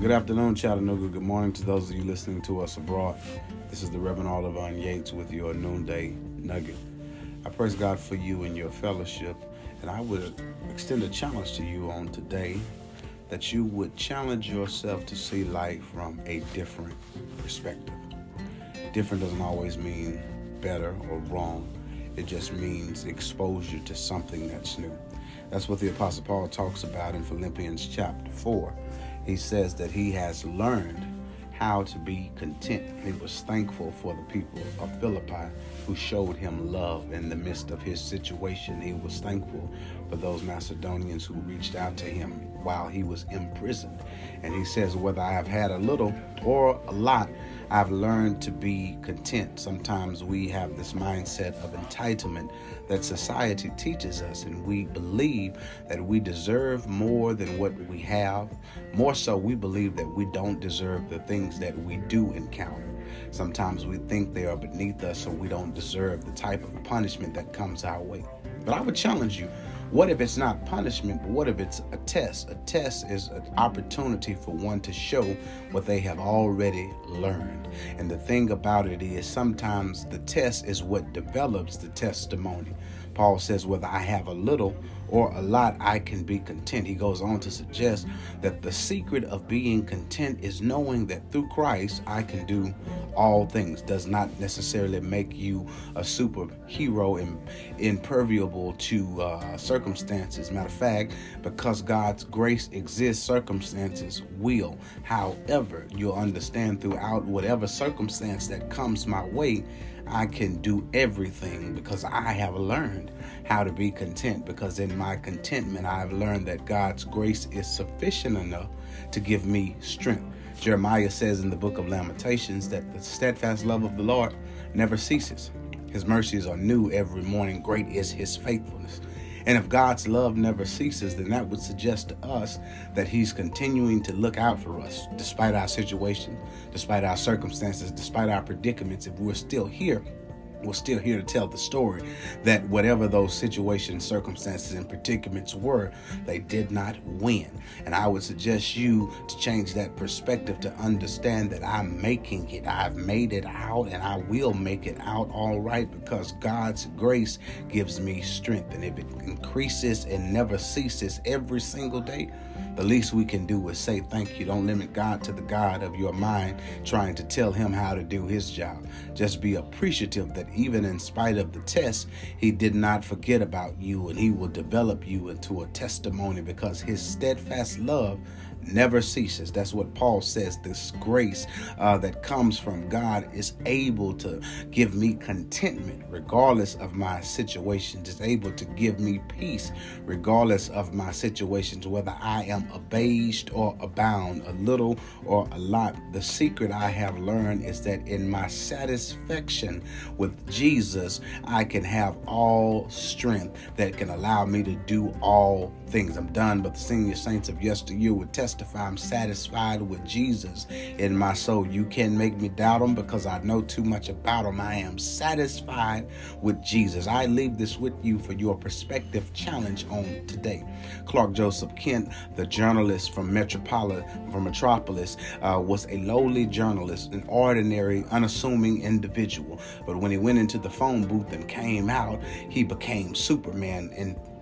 Good afternoon, Chattanooga. Good morning to those of you listening to us abroad. This is the Reverend Oliver Yates with your noonday nugget. I praise God for you and your fellowship, and I would extend a challenge to you on today that you would challenge yourself to see life from a different perspective. Different doesn't always mean better or wrong, it just means exposure to something that's new. That's what the Apostle Paul talks about in Philippians chapter 4 he says that he has learned how to be content. He was thankful for the people of Philippi who showed him love in the midst of his situation. He was thankful for those Macedonians who reached out to him while he was imprisoned. And he says, Whether I have had a little or a lot, I've learned to be content. Sometimes we have this mindset of entitlement that society teaches us, and we believe that we deserve more than what we have. More so, we believe that we don't deserve the things that we do encounter. Sometimes we think they are beneath us, so we don't deserve the type of punishment that comes our way. But I would challenge you what if it's not punishment, but what if it's a test? A test is an opportunity for one to show what they have already learned. And the thing about it is, sometimes the test is what develops the testimony. Paul says, whether I have a little or a lot, I can be content. He goes on to suggest that the secret of being content is knowing that through Christ I can do all things. Does not necessarily make you a superhero and imperviable to uh, circumstances. Matter of fact, because God's grace exists, circumstances will. However, you'll understand throughout whatever circumstance that comes my way, I can do everything because I have learned how to be content. Because in my contentment, I've learned that God's grace is sufficient enough to give me strength. Jeremiah says in the book of Lamentations that the steadfast love of the Lord never ceases. His mercies are new every morning. Great is his faithfulness. And if God's love never ceases, then that would suggest to us that He's continuing to look out for us despite our situation, despite our circumstances, despite our predicaments. If we're still here, we're still here to tell the story that whatever those situations, circumstances, and predicaments were, they did not win. And I would suggest you to change that perspective to understand that I'm making it. I've made it out and I will make it out all right because God's grace gives me strength. And if it increases and never ceases every single day, the least we can do is say thank you. Don't limit God to the God of your mind, trying to tell him how to do his job. Just be appreciative that even in spite of the test, he did not forget about you and he will develop you into a testimony because his steadfast love never ceases. That's what Paul says. This grace uh, that comes from God is able to give me contentment regardless of my situations. It's able to give me peace regardless of my situations, whether I am abased or abound, a little or a lot. The secret I have learned is that in my satisfaction with Jesus, I can have all strength that can allow me to do all things. I'm done, but the senior saints of yesteryear would testify I'm satisfied with Jesus in my soul. You can't make me doubt him because I know too much about him. I am satisfied with Jesus. I leave this with you for your perspective challenge on today. Clark Joseph Kent, the journalist from Metropolis, from Metropolis, uh, was a lowly journalist, an ordinary, unassuming individual. But when he went into the phone booth and came out, he became Superman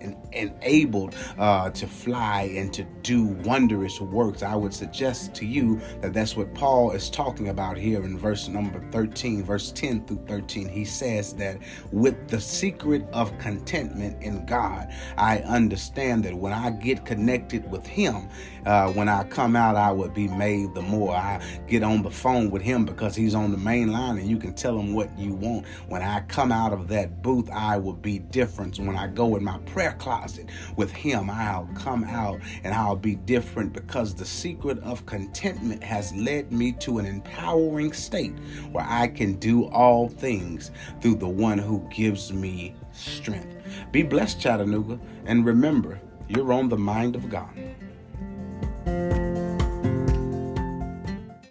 and enabled uh, to fly and to do wondrous works. I would suggest to you that that's what Paul is talking about here in verse number 13, verse 10 through 13. He says that with the secret of contentment in God, I understand that when I get connected with Him, uh, when I come out, I would be made the more. I get on the phone with Him because He's on the main line and you can tell Him what you want. When I come out of that booth, I will be different. When I go in my prayer, prayer closet with Him, I'll come out and I'll be different because the secret of contentment has led me to an empowering state where I can do all things through the one who gives me strength. Be blessed, Chattanooga, and remember, you're on the mind of God.